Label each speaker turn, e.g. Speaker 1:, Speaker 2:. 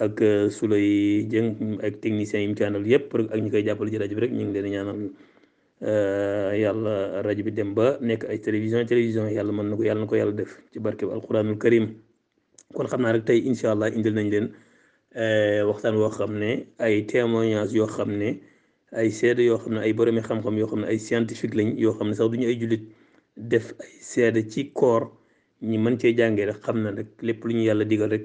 Speaker 1: ak Souley Dieng ak techniciens yi mu ci àndal yëpp rek ak ñi koy jàppale ci rajo bi rek ñu ngi leen di ñaanal yàlla rajo bi dem ba nekk ay télévision télévision yàlla mën na ko yàlla na ko yàlla def ci barke bi alquranul karim kon xam naa rek tey incha allah indil nañ leen waxtaan woo xam ne ay témoignages yoo xam ne ay seede yoo xam ne ay boromi xam-xam yoo xam ne ay scientifique lañ yoo xam ne sax du ñu ay jullit def ay seede ci koor ñi mën cee jàngee rek xam na rek lépp lu ñu yàlla digal rek